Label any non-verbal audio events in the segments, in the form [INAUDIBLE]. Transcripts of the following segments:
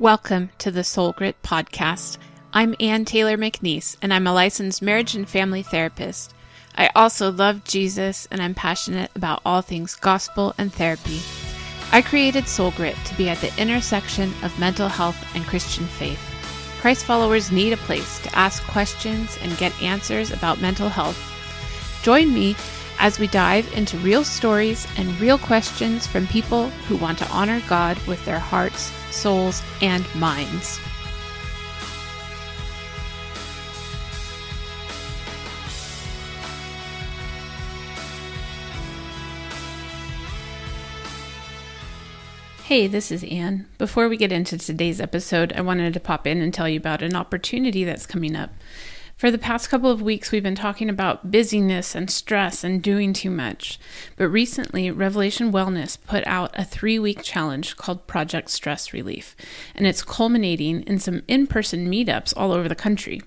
Welcome to the Soul Grit podcast. I'm Ann Taylor McNeese, and I'm a licensed marriage and family therapist. I also love Jesus, and I'm passionate about all things gospel and therapy. I created Soul Grit to be at the intersection of mental health and Christian faith. Christ followers need a place to ask questions and get answers about mental health. Join me as we dive into real stories and real questions from people who want to honor God with their hearts, souls, and minds. Hey, this is Anne. Before we get into today's episode, I wanted to pop in and tell you about an opportunity that's coming up. For the past couple of weeks, we've been talking about busyness and stress and doing too much. But recently, Revelation Wellness put out a three week challenge called Project Stress Relief, and it's culminating in some in person meetups all over the country.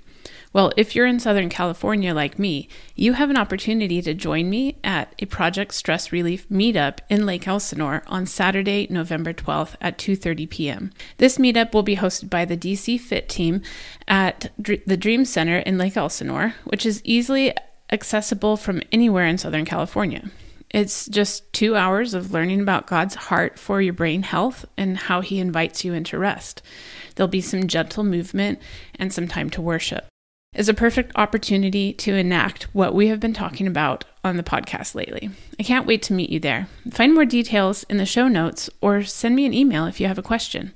Well, if you're in Southern California like me, you have an opportunity to join me at a Project Stress Relief meetup in Lake Elsinore on Saturday, November 12th at 2:30 p.m. This meetup will be hosted by the DC Fit team at the Dream Center in Lake Elsinore, which is easily accessible from anywhere in Southern California. It's just two hours of learning about God's heart for your brain health and how He invites you into rest. There'll be some gentle movement and some time to worship is a perfect opportunity to enact what we have been talking about on the podcast lately. I can't wait to meet you there. Find more details in the show notes or send me an email if you have a question.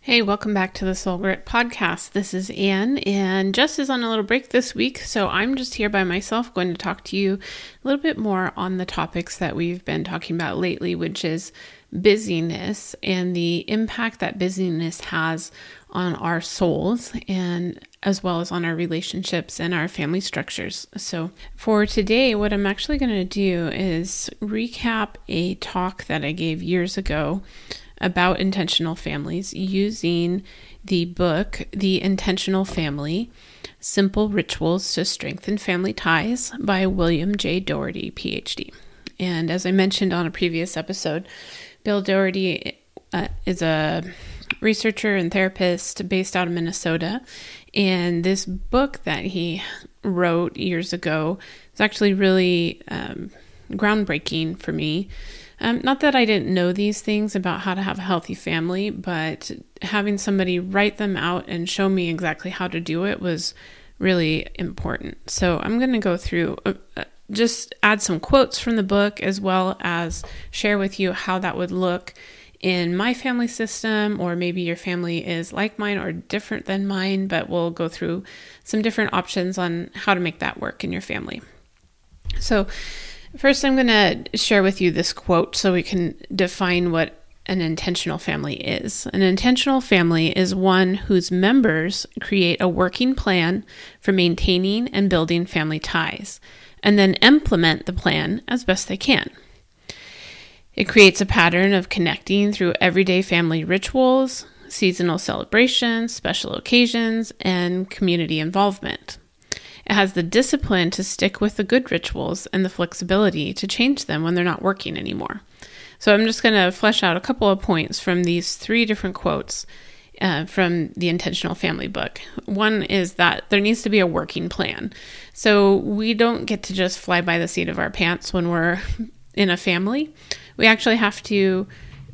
Hey, welcome back to the Soul Grit podcast. This is Ann, and Jess is on a little break this week, so I'm just here by myself going to talk to you a little bit more on the topics that we've been talking about lately, which is busyness and the impact that busyness has on our souls and as well as on our relationships and our family structures. So, for today, what I'm actually going to do is recap a talk that I gave years ago about intentional families using the book The Intentional Family Simple Rituals to Strengthen Family Ties by William J. Doherty, PhD. And as I mentioned on a previous episode, Bill Doherty uh, is a researcher and therapist based out of Minnesota. And this book that he wrote years ago is actually really um, groundbreaking for me. Um, not that I didn't know these things about how to have a healthy family, but having somebody write them out and show me exactly how to do it was really important. So I'm going to go through. Uh, uh, just add some quotes from the book as well as share with you how that would look in my family system, or maybe your family is like mine or different than mine, but we'll go through some different options on how to make that work in your family. So, first, I'm going to share with you this quote so we can define what an intentional family is. An intentional family is one whose members create a working plan for maintaining and building family ties, and then implement the plan as best they can. It creates a pattern of connecting through everyday family rituals, seasonal celebrations, special occasions, and community involvement. It has the discipline to stick with the good rituals and the flexibility to change them when they're not working anymore. So I'm just going to flesh out a couple of points from these three different quotes uh, from the Intentional Family book. One is that there needs to be a working plan. So we don't get to just fly by the seat of our pants when we're [LAUGHS] in a family. We actually have to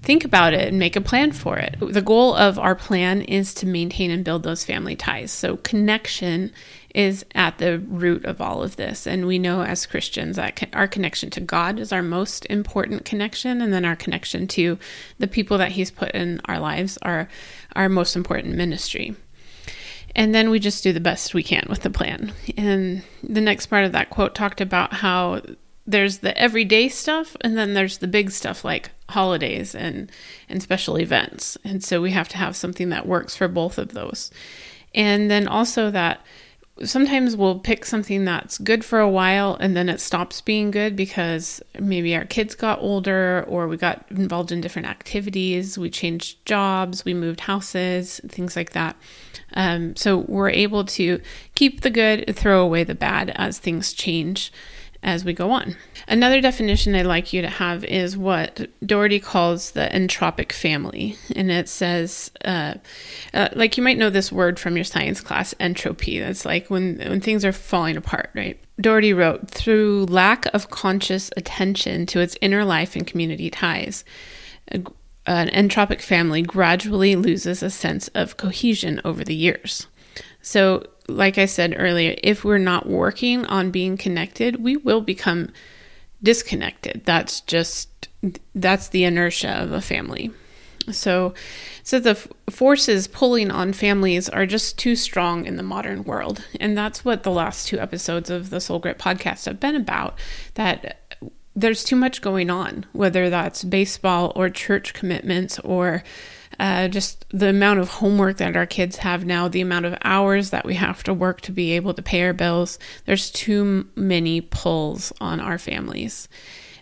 think about it and make a plan for it. The goal of our plan is to maintain and build those family ties. So, connection is at the root of all of this. And we know as Christians that our connection to God is our most important connection, and then our connection to the people that He's put in our lives are our most important ministry. And then we just do the best we can with the plan. And the next part of that quote talked about how there's the everyday stuff and then there's the big stuff like holidays and and special events. And so we have to have something that works for both of those. And then also that sometimes we'll pick something that's good for a while and then it stops being good because maybe our kids got older or we got involved in different activities. We changed jobs we moved houses things like that. Um, so we're able to keep the good throw away the bad as things change as we go on. Another definition I'd like you to have is what Doherty calls the entropic family. And it says, uh, uh, like you might know this word from your science class, entropy. That's like when, when things are falling apart, right? Doherty wrote, through lack of conscious attention to its inner life and community ties, an entropic family gradually loses a sense of cohesion over the years. So like I said earlier, if we're not working on being connected, we will become disconnected. That's just that's the inertia of a family. So so the f- forces pulling on families are just too strong in the modern world. And that's what the last two episodes of the Soul Grit podcast have been about that there's too much going on, whether that's baseball or church commitments or uh, just the amount of homework that our kids have now, the amount of hours that we have to work to be able to pay our bills. There's too many pulls on our families.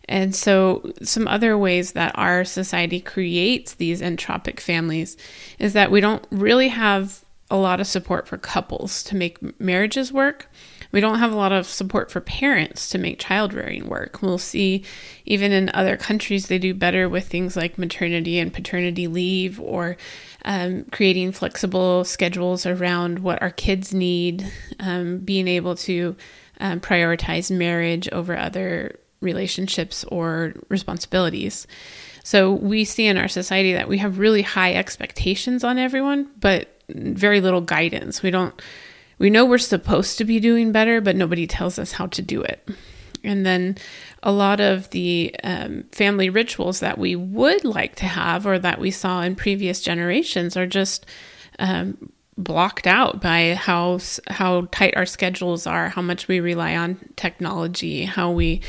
And so, some other ways that our society creates these entropic families is that we don't really have a lot of support for couples to make marriages work. We don't have a lot of support for parents to make child rearing work. We'll see, even in other countries, they do better with things like maternity and paternity leave or um, creating flexible schedules around what our kids need, um, being able to um, prioritize marriage over other relationships or responsibilities. So we see in our society that we have really high expectations on everyone, but very little guidance. We don't we know we're supposed to be doing better, but nobody tells us how to do it. And then a lot of the um, family rituals that we would like to have or that we saw in previous generations are just um, blocked out by how how tight our schedules are, how much we rely on technology, how we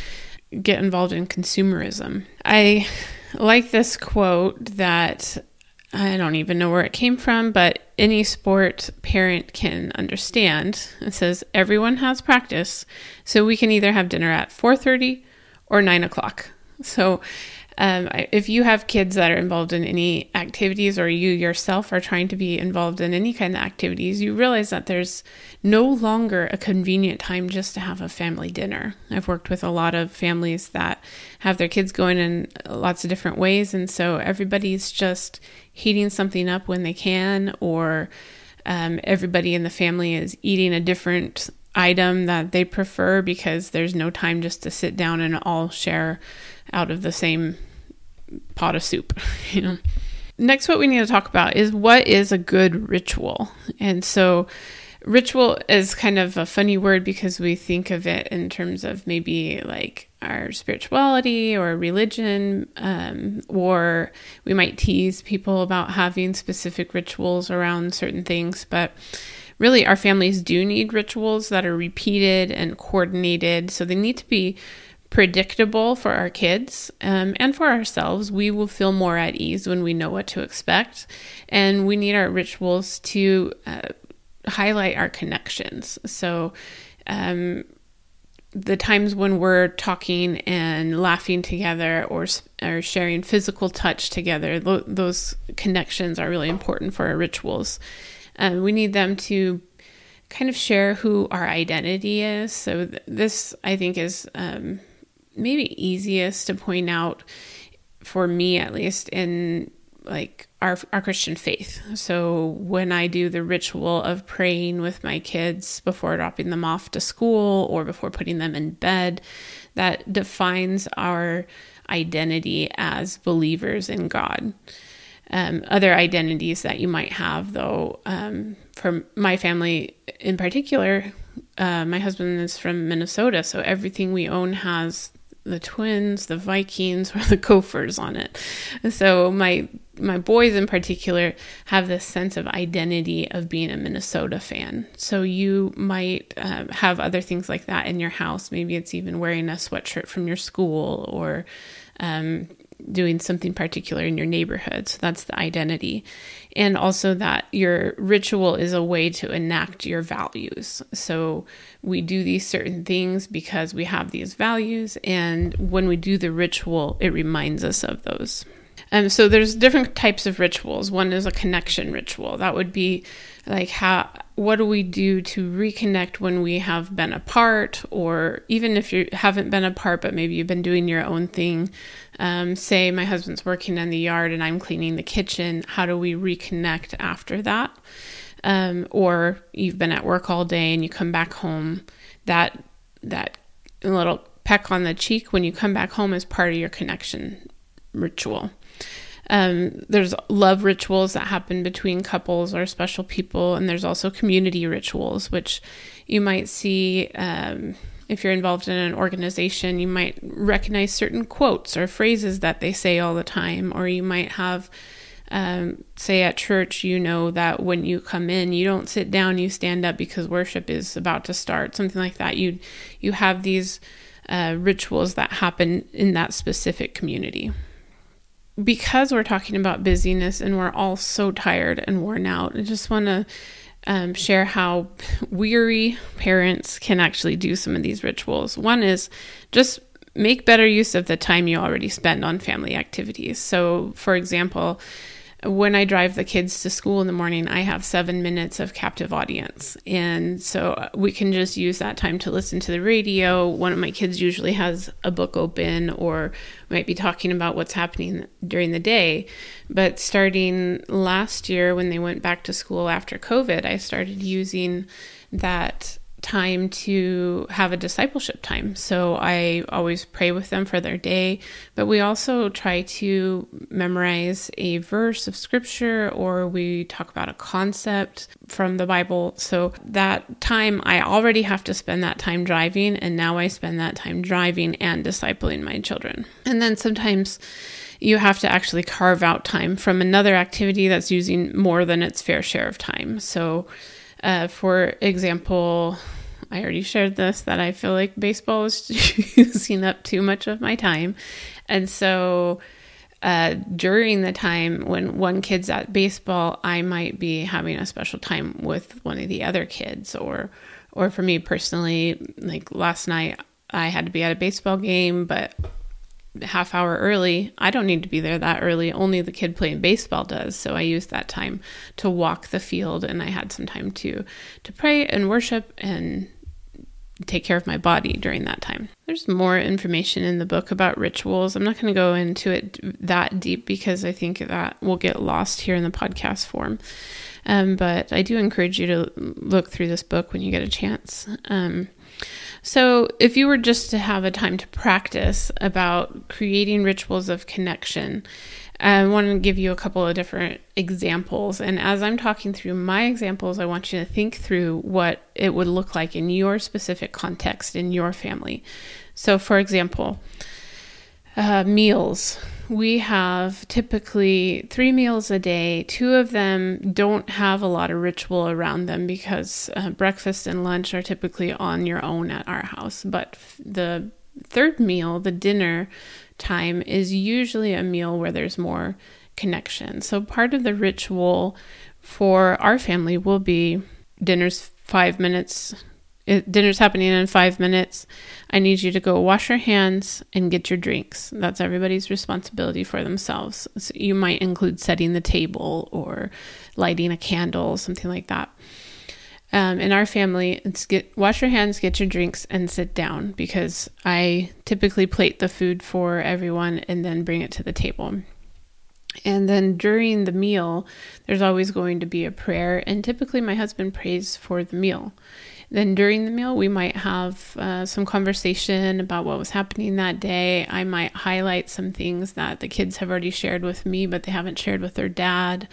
get involved in consumerism. I like this quote that I don't even know where it came from, but any sport parent can understand. It says everyone has practice, so we can either have dinner at 4:30 or 9 o'clock. So um, if you have kids that are involved in any activities or you yourself are trying to be involved in any kind of activities, you realize that there's no longer a convenient time just to have a family dinner. I've worked with a lot of families that have their kids going in lots of different ways, and so everybody's just heating something up when they can, or um, everybody in the family is eating a different item that they prefer because there's no time just to sit down and all share out of the same pot of soup, [LAUGHS] you know. Next, what we need to talk about is what is a good ritual. And so, ritual is kind of a funny word because we think of it in terms of maybe like our spirituality or religion, um, or we might tease people about having specific rituals around certain things. But really, our families do need rituals that are repeated and coordinated. So they need to be predictable for our kids um, and for ourselves. We will feel more at ease when we know what to expect. And we need our rituals to uh, highlight our connections. So, um, the times when we're talking and laughing together or, or sharing physical touch together, those connections are really important for our rituals. Um, we need them to kind of share who our identity is. So, th- this I think is um, maybe easiest to point out for me at least in like our our Christian faith. So when I do the ritual of praying with my kids before dropping them off to school or before putting them in bed, that defines our identity as believers in God. Um, other identities that you might have, though, um, for my family in particular, uh, my husband is from Minnesota, so everything we own has the Twins, the Vikings, [LAUGHS] or the Gophers on it. So my my boys in particular have this sense of identity of being a Minnesota fan. So you might um, have other things like that in your house. Maybe it's even wearing a sweatshirt from your school or um, doing something particular in your neighborhood. So that's the identity. And also that your ritual is a way to enact your values. So we do these certain things because we have these values. And when we do the ritual, it reminds us of those. And so there's different types of rituals. One is a connection ritual. That would be like how what do we do to reconnect when we have been apart, or even if you haven't been apart, but maybe you've been doing your own thing? Um, say my husband's working in the yard and I'm cleaning the kitchen. How do we reconnect after that? Um, or you've been at work all day and you come back home. That that little peck on the cheek when you come back home is part of your connection ritual. Um, there's love rituals that happen between couples or special people, and there's also community rituals, which you might see um, if you're involved in an organization. You might recognize certain quotes or phrases that they say all the time, or you might have. Um, say at church, you know that when you come in, you don't sit down, you stand up because worship is about to start, something like that. You you have these uh, rituals that happen in that specific community because we're talking about busyness and we're all so tired and worn out, I just want to um, share how weary parents can actually do some of these rituals. One is just make better use of the time you already spend on family activities. So, for example, when I drive the kids to school in the morning, I have seven minutes of captive audience. And so we can just use that time to listen to the radio. One of my kids usually has a book open or might be talking about what's happening during the day. But starting last year, when they went back to school after COVID, I started using that time to have a discipleship time. So I always pray with them for their day, but we also try to memorize a verse of scripture or we talk about a concept from the Bible. So that time, I already have to spend that time driving, and now I spend that time driving and discipling my children. And then sometimes you have to actually carve out time from another activity that's using more than its fair share of time. So, uh, for example, I already shared this that I feel like baseball is [LAUGHS] using up too much of my time. And so uh, during the time when one kid's at baseball, I might be having a special time with one of the other kids or or for me personally, like last night I had to be at a baseball game, but half hour early. I don't need to be there that early. Only the kid playing baseball does. So I used that time to walk the field and I had some time to to pray and worship and take care of my body during that time. There's more information in the book about rituals. I'm not going to go into it that deep because I think that will get lost here in the podcast form. Um, but I do encourage you to look through this book when you get a chance. Um, so, if you were just to have a time to practice about creating rituals of connection, I want to give you a couple of different examples. And as I'm talking through my examples, I want you to think through what it would look like in your specific context, in your family. So, for example, uh, meals. We have typically three meals a day. Two of them don't have a lot of ritual around them because uh, breakfast and lunch are typically on your own at our house. But the third meal, the dinner, time is usually a meal where there's more connection. So part of the ritual for our family will be dinner's five minutes. Dinner's happening in five minutes. I need you to go wash your hands and get your drinks. That's everybody's responsibility for themselves. So you might include setting the table or lighting a candle, something like that. Um, in our family, it's get wash your hands, get your drinks, and sit down because I typically plate the food for everyone and then bring it to the table. And then during the meal, there's always going to be a prayer, and typically my husband prays for the meal. Then during the meal, we might have uh, some conversation about what was happening that day. I might highlight some things that the kids have already shared with me, but they haven't shared with their dad,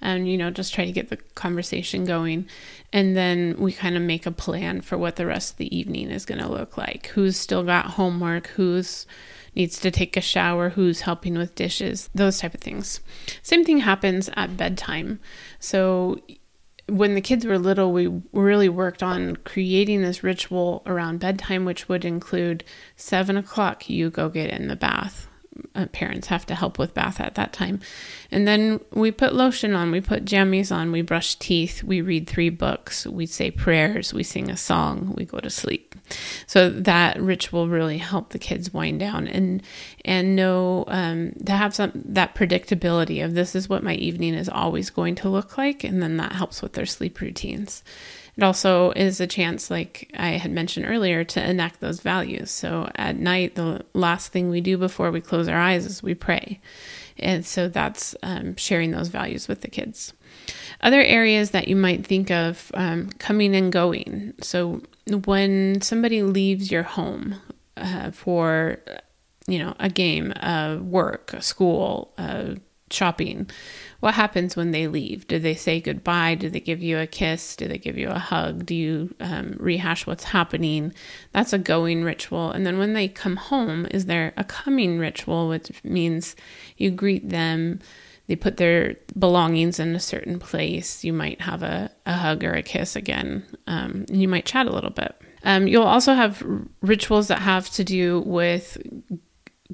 and you know, just try to get the conversation going. And then we kind of make a plan for what the rest of the evening is going to look like. Who's still got homework? Who's needs to take a shower, who's helping with dishes, those type of things. Same thing happens at bedtime. So when the kids were little, we really worked on creating this ritual around bedtime, which would include seven o'clock, you go get in the bath. Uh, parents have to help with bath at that time. And then we put lotion on, we put jammies on, we brush teeth, we read three books, we say prayers, we sing a song, we go to sleep. So that ritual really helped the kids wind down and and know um, to have some that predictability of this is what my evening is always going to look like, and then that helps with their sleep routines. It also is a chance, like I had mentioned earlier, to enact those values. So at night, the last thing we do before we close our eyes is we pray. And so that's um, sharing those values with the kids. Other areas that you might think of um, coming and going. So when somebody leaves your home uh, for, you know, a game, a work, a school, shopping, what happens when they leave? Do they say goodbye? Do they give you a kiss? Do they give you a hug? Do you um, rehash what's happening? That's a going ritual. And then when they come home, is there a coming ritual, which means you greet them? They put their belongings in a certain place. You might have a, a hug or a kiss again. Um, you might chat a little bit. Um, you'll also have rituals that have to do with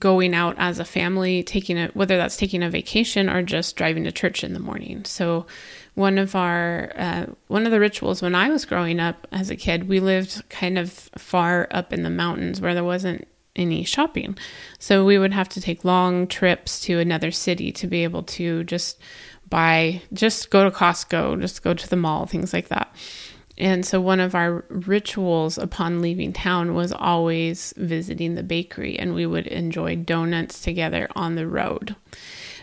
going out as a family, taking it, whether that's taking a vacation or just driving to church in the morning. So, one of our uh, one of the rituals when I was growing up as a kid, we lived kind of far up in the mountains where there wasn't any shopping. So we would have to take long trips to another city to be able to just buy, just go to Costco, just go to the mall, things like that. And so one of our rituals upon leaving town was always visiting the bakery, and we would enjoy donuts together on the road.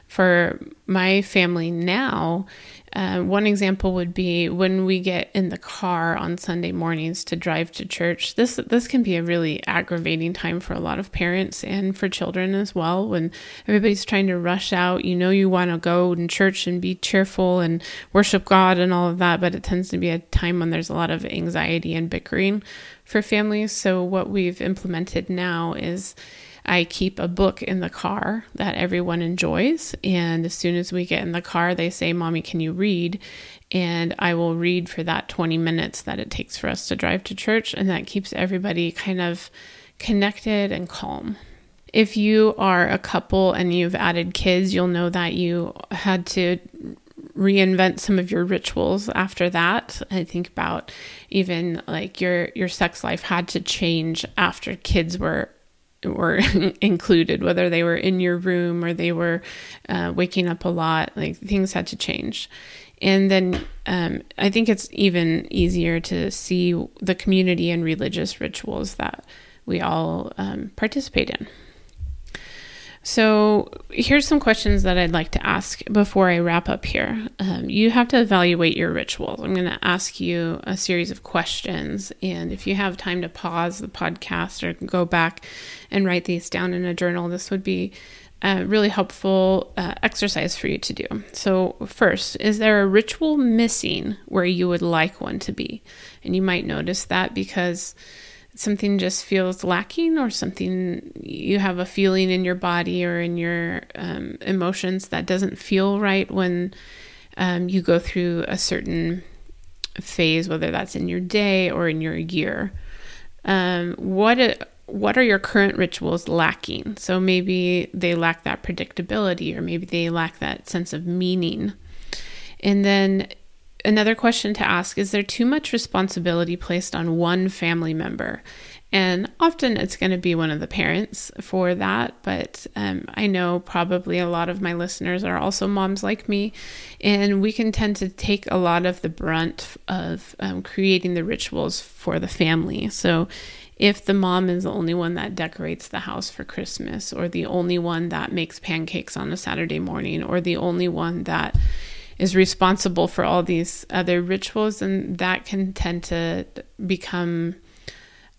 For my family now, uh, one example would be when we get in the car on Sunday mornings to drive to church. This this can be a really aggravating time for a lot of parents and for children as well. When everybody's trying to rush out, you know you want to go in church and be cheerful and worship God and all of that, but it tends to be a time when there's a lot of anxiety and bickering for families. So what we've implemented now is I keep a book in the car that everyone enjoys. And as soon as we get in the car, they say, Mommy, can you read? And I will read for that 20 minutes that it takes for us to drive to church. And that keeps everybody kind of connected and calm. If you are a couple and you've added kids, you'll know that you had to reinvent some of your rituals after that. I think about even like your your sex life had to change after kids were were [LAUGHS] included, whether they were in your room or they were uh, waking up a lot, like things had to change. And then um, I think it's even easier to see the community and religious rituals that we all um, participate in. So, here's some questions that I'd like to ask before I wrap up here. Um, you have to evaluate your rituals. I'm going to ask you a series of questions. And if you have time to pause the podcast or go back and write these down in a journal, this would be a really helpful uh, exercise for you to do. So, first, is there a ritual missing where you would like one to be? And you might notice that because something just feels lacking or something you have a feeling in your body or in your um, emotions that doesn't feel right when um, you go through a certain phase, whether that's in your day or in your year. Um, what what are your current rituals lacking? So maybe they lack that predictability, or maybe they lack that sense of meaning. And then another question to ask is there too much responsibility placed on one family member? And often it's going to be one of the parents for that. But um, I know probably a lot of my listeners are also moms like me. And we can tend to take a lot of the brunt of um, creating the rituals for the family. So if the mom is the only one that decorates the house for Christmas, or the only one that makes pancakes on a Saturday morning, or the only one that is responsible for all these other rituals, and that can tend to become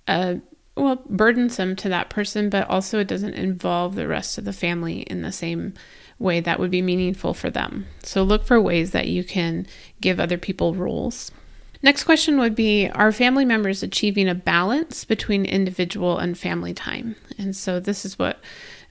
a well burdensome to that person, but also it doesn't involve the rest of the family in the same way that would be meaningful for them. So look for ways that you can give other people roles. Next question would be Are family members achieving a balance between individual and family time? And so this is what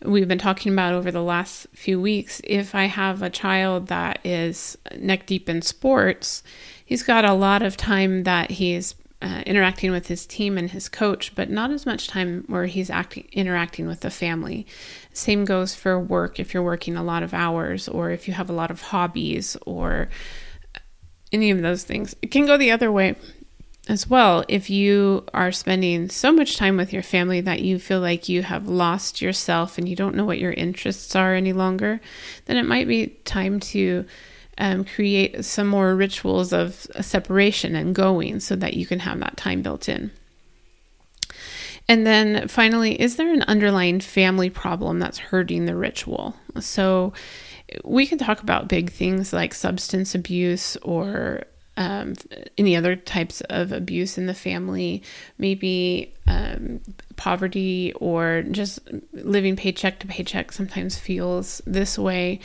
we've been talking about over the last few weeks, if I have a child that is neck deep in sports, he's got a lot of time that he's uh, interacting with his team and his coach, but not as much time where he's acting, interacting with the family. Same goes for work if you're working a lot of hours or if you have a lot of hobbies or any of those things. It can go the other way as well if you are spending so much time with your family that you feel like you have lost yourself and you don't know what your interests are any longer, then it might be time to um, create some more rituals of separation and going so that you can have that time built in. And then finally, is there an underlying family problem that's hurting the ritual? So we can talk about big things like substance abuse or um, any other types of abuse in the family, maybe um, poverty or just living paycheck to paycheck sometimes feels this way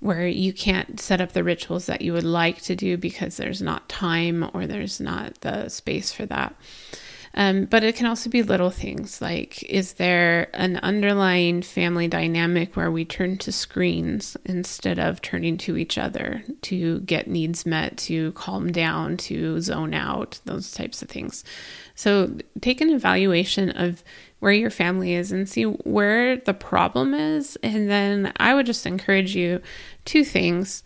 where you can't set up the rituals that you would like to do because there's not time or there's not the space for that. Um, but it can also be little things like is there an underlying family dynamic where we turn to screens instead of turning to each other to get needs met, to calm down, to zone out, those types of things. So take an evaluation of where your family is and see where the problem is. And then I would just encourage you two things.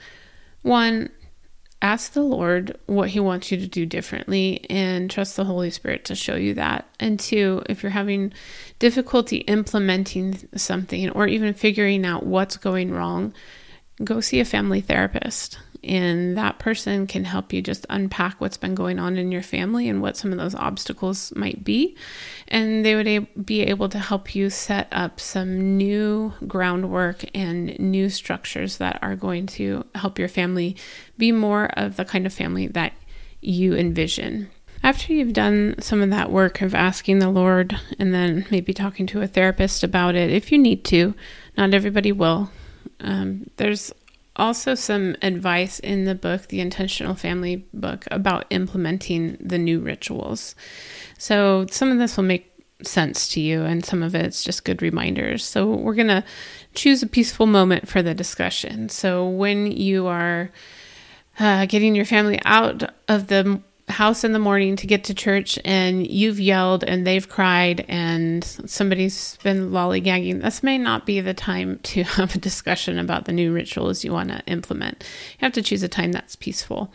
One, ask the Lord what He wants you to do differently and trust the Holy Spirit to show you that. And two, if you're having difficulty implementing something or even figuring out what's going wrong, go see a family therapist and that person can help you just unpack what's been going on in your family and what some of those obstacles might be. And they would be able to help you set up some new groundwork and new structures that are going to help your family be more of the kind of family that you envision. After you've done some of that work of asking the Lord and then maybe talking to a therapist about it, if you need to, not everybody will. Um, there's also some advice in the book, the Intentional Family book, about implementing the new rituals. So some of this will make sense to you, and some of it's just good reminders. So we're going to choose a peaceful moment for the discussion. So when you are uh, getting your family out of the house in the morning to get to church and you've yelled and they've cried and somebody's been lollygagging, this may not be the time to [LAUGHS] have a discussion about the new rituals you want to implement. You have to choose a time that's peaceful.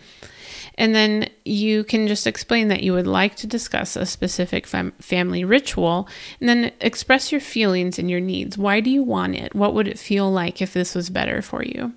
And then you can just explain that you would like to discuss a specific fam- family ritual and then express your feelings and your needs. Why do you want it? What would it feel like if this was better for you?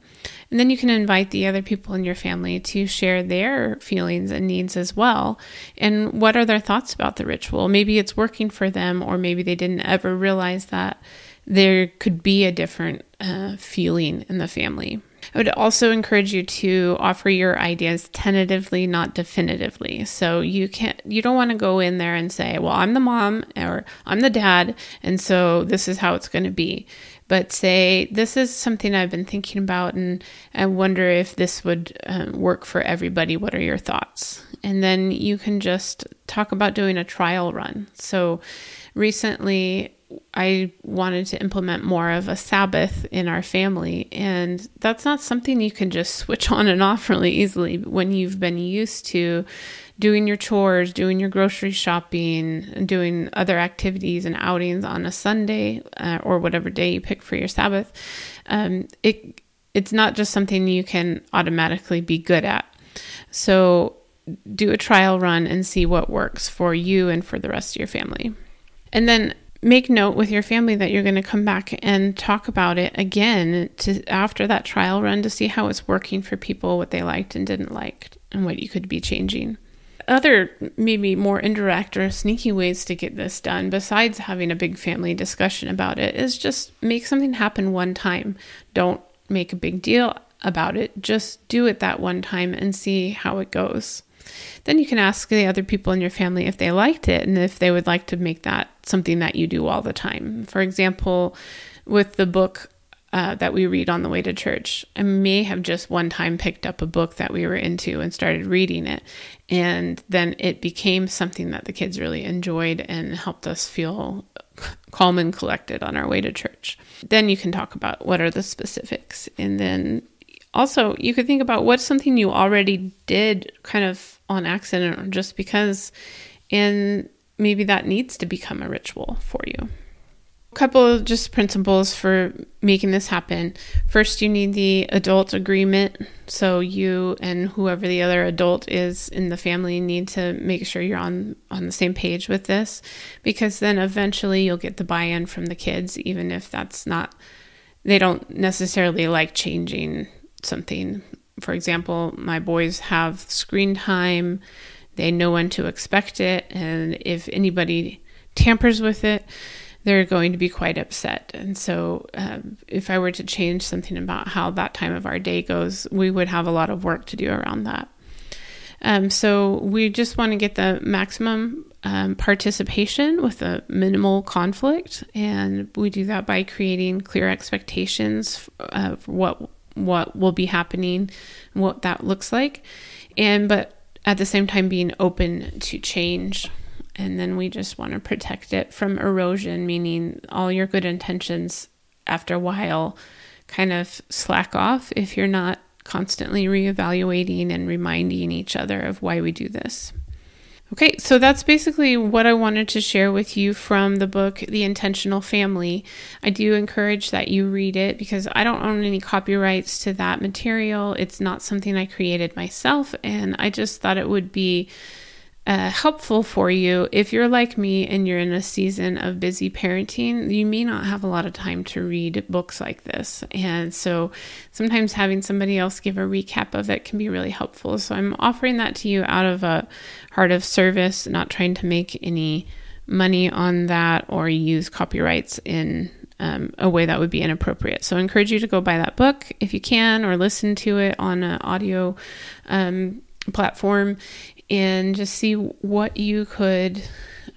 And then you can invite the other people in your family to share their feelings and needs as well. And what are their thoughts about the ritual? Maybe it's working for them, or maybe they didn't ever realize that there could be a different uh, feeling in the family. I would also encourage you to offer your ideas tentatively, not definitively. So you can't, you don't want to go in there and say, "Well, I'm the mom or I'm the dad, and so this is how it's going to be." but say, This is something I've been thinking about, and I wonder if this would um, work for everybody. What are your thoughts? And then you can just talk about doing a trial run. So recently, I wanted to implement more of a Sabbath in our family. And that's not something you can just switch on and off really easily when you've been used to doing your chores, doing your grocery shopping, doing other activities and outings on a Sunday uh, or whatever day you pick for your Sabbath. Um, it it's not just something you can automatically be good at. So do a trial run and see what works for you and for the rest of your family. And then make note with your family that you're going to come back and talk about it again to after that trial run to see how it's working for people what they liked and didn't like and what you could be changing. Other maybe more indirect or sneaky ways to get this done besides having a big family discussion about it is just make something happen one time. Don't make a big deal about it. Just do it that one time and see how it goes then you can ask the other people in your family if they liked it and if they would like to make that something that you do all the time for example with the book uh, that we read on the way to church. I may have just one time picked up a book that we were into and started reading it. And then it became something that the kids really enjoyed and helped us feel calm and collected on our way to church. Then you can talk about what are the specifics. And then also, you could think about what's something you already did kind of on accident or just because And maybe that needs to become a ritual for you. A couple of just principles for making this happen. First, you need the adult agreement. So you and whoever the other adult is in the family need to make sure you're on on the same page with this because then eventually you'll get the buy-in from the kids even if that's not they don't necessarily like changing something. For example, my boys have screen time. They know when to expect it and if anybody tampers with it, they're going to be quite upset. And so, um, if I were to change something about how that time of our day goes, we would have a lot of work to do around that. Um, so, we just want to get the maximum um, participation with a minimal conflict, and we do that by creating clear expectations of what what will be happening, what that looks like, and but at the same time being open to change and then we just want to protect it from erosion, meaning all your good intentions after a while kind of slack off if you're not constantly reevaluating and reminding each other of why we do this. Okay, so that's basically what I wanted to share with you from the book The Intentional Family. I do encourage that you read it because I don't own any copyrights to that material. It's not something I created myself, and I just thought it would be uh, helpful for you if you're like me and you're in a season of busy parenting. You may not have a lot of time to read books like this. And so sometimes having somebody else give a recap of it can be really helpful. So I'm offering that to you out of a heart of service, not trying to make any money on that or use copyrights in um, a way that would be inappropriate. So I encourage you to go buy that book if you can or listen to it on an audio um, platform and just see what you could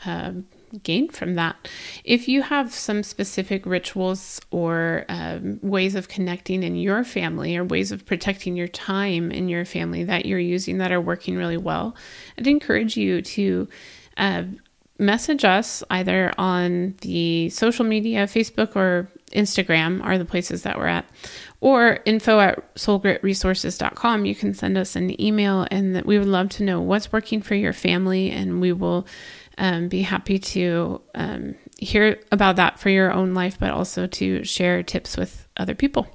um, gain from that. If you have some specific rituals or um, ways of connecting in your family or ways of protecting your time in your family that you're using that are working really well, I'd encourage you to. Uh, message us either on the social media, Facebook or Instagram are the places that we're at, or info at soulgritresources.com. You can send us an email, and we would love to know what's working for your family, and we will um, be happy to um, hear about that for your own life, but also to share tips with other people.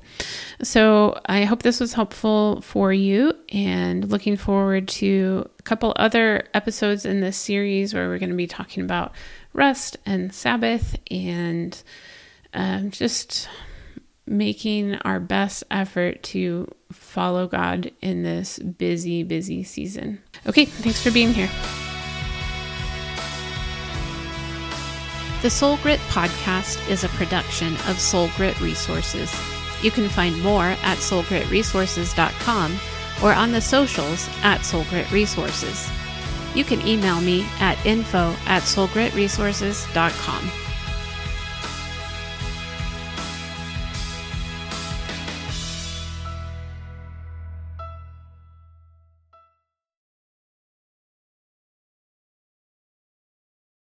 So I hope this was helpful for you, and looking forward to a couple other episodes in this series where we're going to be talking about rest and Sabbath and um, just making our best effort to follow God in this busy, busy season. Okay, thanks for being here. The Soul Grit podcast is a production of Soul Grit Resources. You can find more at soulgritresources.com or on the socials at Soul Grit Resources. You can email me at info at soulgritresources.com.